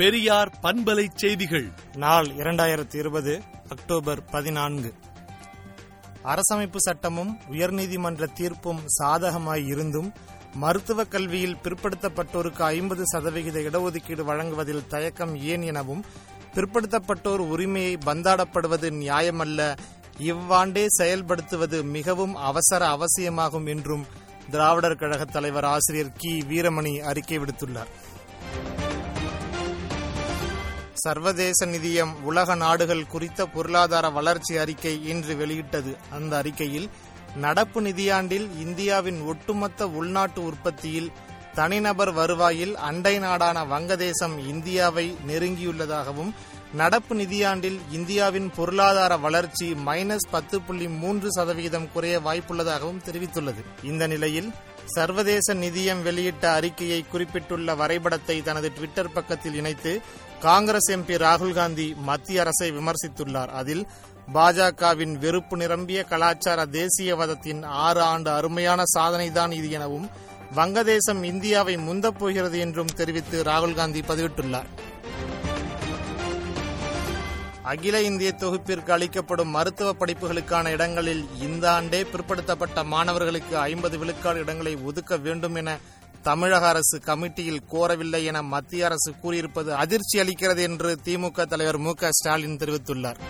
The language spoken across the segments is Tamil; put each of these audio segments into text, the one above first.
பெரியார் பண்பலை செய்திகள். நாள் இரண்டாயிரத்தி இருபது அக்டோபர் பதினான்கு. அரசமைப்பு சட்டமும் உயர்நீதிமன்ற தீர்ப்பும் சாதகமாய் இருந்தும் மருத்துவக் கல்வியில் பிற்படுத்தப்பட்டோருக்கு ஐம்பது சதவிகித இடஒதுக்கீடு வழங்குவதில் தயக்கம் ஏன் எனவும் பிற்படுத்தப்பட்டோர் உரிமையை பந்தாடப்படுவது நியாயமல்ல இவ்வாண்டே செயல்படுத்துவது மிகவும் அவசர அவசியமாகும் என்றும் திராவிடர் கழக தலைவர் ஆசிரியர் கி. வீரமணி அறிக்கை விடுத்துள்ளார். சர்வதேச நிதியம் உலக நாடுகள் குறித்த பொருளாதார வளர்ச்சி அறிக்கை இன்று வெளியிட்டது. அந்த அறிக்கையில் நடப்பு நிதியாண்டில் இந்தியாவின் ஒட்டுமொத்த உள்நாட்டு உற்பத்தியில் தனிநபர் வருவாயில் அண்டை நாடான வங்கதேசம் இந்தியாவை நெருங்கியுள்ளதாகவும் நடப்பு நிதியாண்டில் இந்தியாவின் பொருளாதார வளர்ச்சி மைனஸ் பத்து புள்ளி மூன்று சதவிகிதம் குறைய வாய்ப்புள்ளதாகவும் தெரிவித்துள்ளது. இந்த நிலையில் சர்வதேச நிதியம் வெளியிட்ட அறிக்கையை குறிப்பிட்டுள்ள வரைபடத்தை தனது ட்விட்டர் பக்கத்தில் இணைத்து காங்கிரஸ் எம்பி ராகுல் காந்தி மத்திய அரசை விமர்சித்துள்ளார். அதில் பாஜகவின் வெறுப்பு நிரம்பிய கலாச்சார தேசியவாதத்தின் ஆறு ஆண்டு அருமையான சாதனைதான் இது எனவும் வங்கதேசம் இந்தியாவை முந்தப் போகிறது என்றும் தெரிவித்து ராகுல் காந்தி பதிவிட்டுள்ளார். அகில இந்திய தொகுப்பிற்கு அளிக்கப்படும் மருத்துவ படிப்புகளுக்கான இடங்களில் இந்த ஆண்டே பிற்படுத்தப்பட்ட மாணவர்களுக்கு ஐம்பது விழுக்காடு இடங்களை ஒதுக்க வேண்டும் என தமிழக அரசு கமிட்டியில் கோரவில்லை என மத்திய அரசு கூறியிருப்பது அதிர்ச்சி அளிக்கிறது என்று திமுக தலைவர் மு ஸ்டாலின் தெரிவித்துள்ளார்.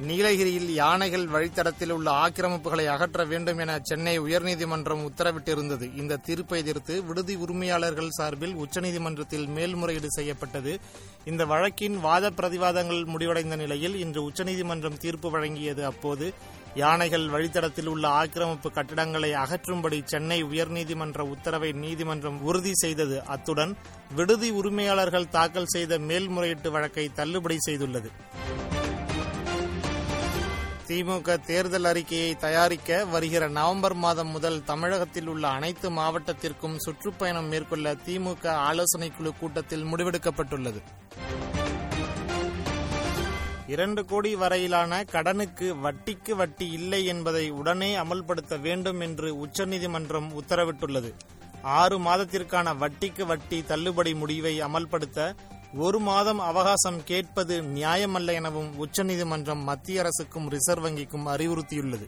நீலகிரியில் யானைகள் வழித்தடத்தில் உள்ள ஆக்கிரமிப்புகளை அகற்ற வேண்டும் என சென்னை உயர்நீதிமன்றம் உத்தரவிட்டிருந்தது. இந்த தீர்ப்பை எதிர்த்து விடுதி உரிமையாளர்கள் சார்பில் உச்சநீதிமன்றத்தில் மேல்முறையீடு செய்யப்பட்டது. இந்த வழக்கின் வாத பிரதிவாதங்கள் முடிவடைந்த நிலையில் இன்று உச்சநீதிமன்றம் தீர்ப்பு வழங்கியது. அப்போது யானைகள் வழித்தடத்தில் உள்ள ஆக்கிரமிப்பு கட்டிடங்களை அகற்றும்படி சென்னை உயர்நீதிமன்ற உத்தரவை நீதிமன்றம் உறுதி செய்தது. அத்துடன் விடுதி உரிமையாளர்கள் தாக்கல் செய்த மேல்முறையீட்டு வழக்கை தள்ளுபடி செய்துள்ளது. திமுக தேர்தல் அறிக்கையை தயாரிக்க வருகிற நவம்பர் மாதம் முதல் தமிழகத்தில் உள்ள அனைத்து மாவட்டத்திற்கும் சுற்றுப்பயணம் மேற்கொள்ள திமுக ஆலோசனை குழு கூட்டத்தில் முடிவெடுக்கப்பட்டுள்ளது. இரண்டு கோடி வரையிலான கடனுக்கு வட்டிக்கு வட்டி இல்லை என்பதை உடனே அமல்படுத்த வேண்டும் என்று உச்சநீதிமன்றம் உத்தரவிட்டுள்ளது. ஆறு மாதத்திற்கான வட்டிக்கு வட்டி தள்ளுபடி முடிவை அமல்படுத்த ஒரு மாதம் அவகாசம் கேட்பது நியாயமல்ல எனவும் உச்சநீதிமன்றம் மத்திய அரசுக்கும் ரிசர்வ் வங்கிக்கும் அறிவுறுத்தியுள்ளது.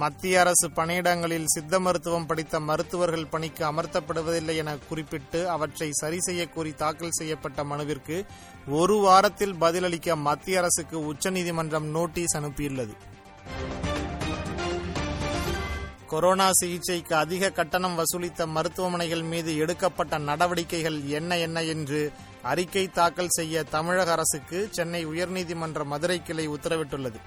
மத்திய அரசு பணியிடங்களில் சித்த மருத்துவம் படித்த மருத்துவர்கள் பணிக்கு அமர்த்தப்படுவதில்லை என குறிப்பிட்டு அவற்றை சரி செய்ய கோரி தாக்கல் செய்யப்பட்ட மனுவிற்கு ஒரு வாரத்தில் பதிலளிக்க மத்திய அரசுக்கு உச்சநீதிமன்றம் நோட்டீஸ் அனுப்பியுள்ளது. கொரோனா சிகிச்சைக்கு அதிக கட்டணம் வசூலித்த மருத்துவமனைகள் மீது எடுக்கப்பட்ட நடவடிக்கைகள் என்ன என்ன என்று அறிக்கை தாக்கல் செய்ய தமிழக அரசுக்கு சென்னை உயர்நீதிமன்ற மதுரை கிளை உத்தரவிட்டுள்ளது.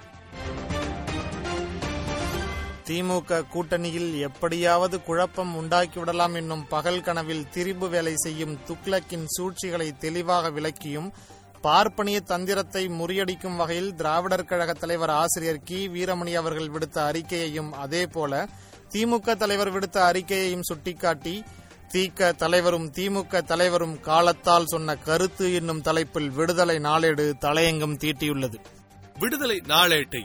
திமுக கூட்டணியில் எப்படியாவது குழப்பம் உண்டாக்கிவிடலாம் என்னும் பகல் கனவில் திரிபு வேலை செய்யும் துக்ளக்கின் சூழ்ச்சிகளை தெளிவாக விளக்கியும் பார்ப்பனிய தந்திரத்தை முறியடிக்கும் வகையில் திராவிடர் கழக தலைவர் ஆசிரியர் கி. வீரமணி அவர்கள் விடுத்த அறிக்கையையும் அதேபோல திமுக தலைவர் விடுத்த அறிக்கையையும் சுட்டிக்காட்டி தீக்க தலைவரும் திமுக தலைவரும் காலத்தால் சொன்ன கருத்து என்னும் தலைப்பில் விடுதலை நாளேடு தலையங்கம் தீட்டியுள்ளது. விடுதலை நாளேட்டை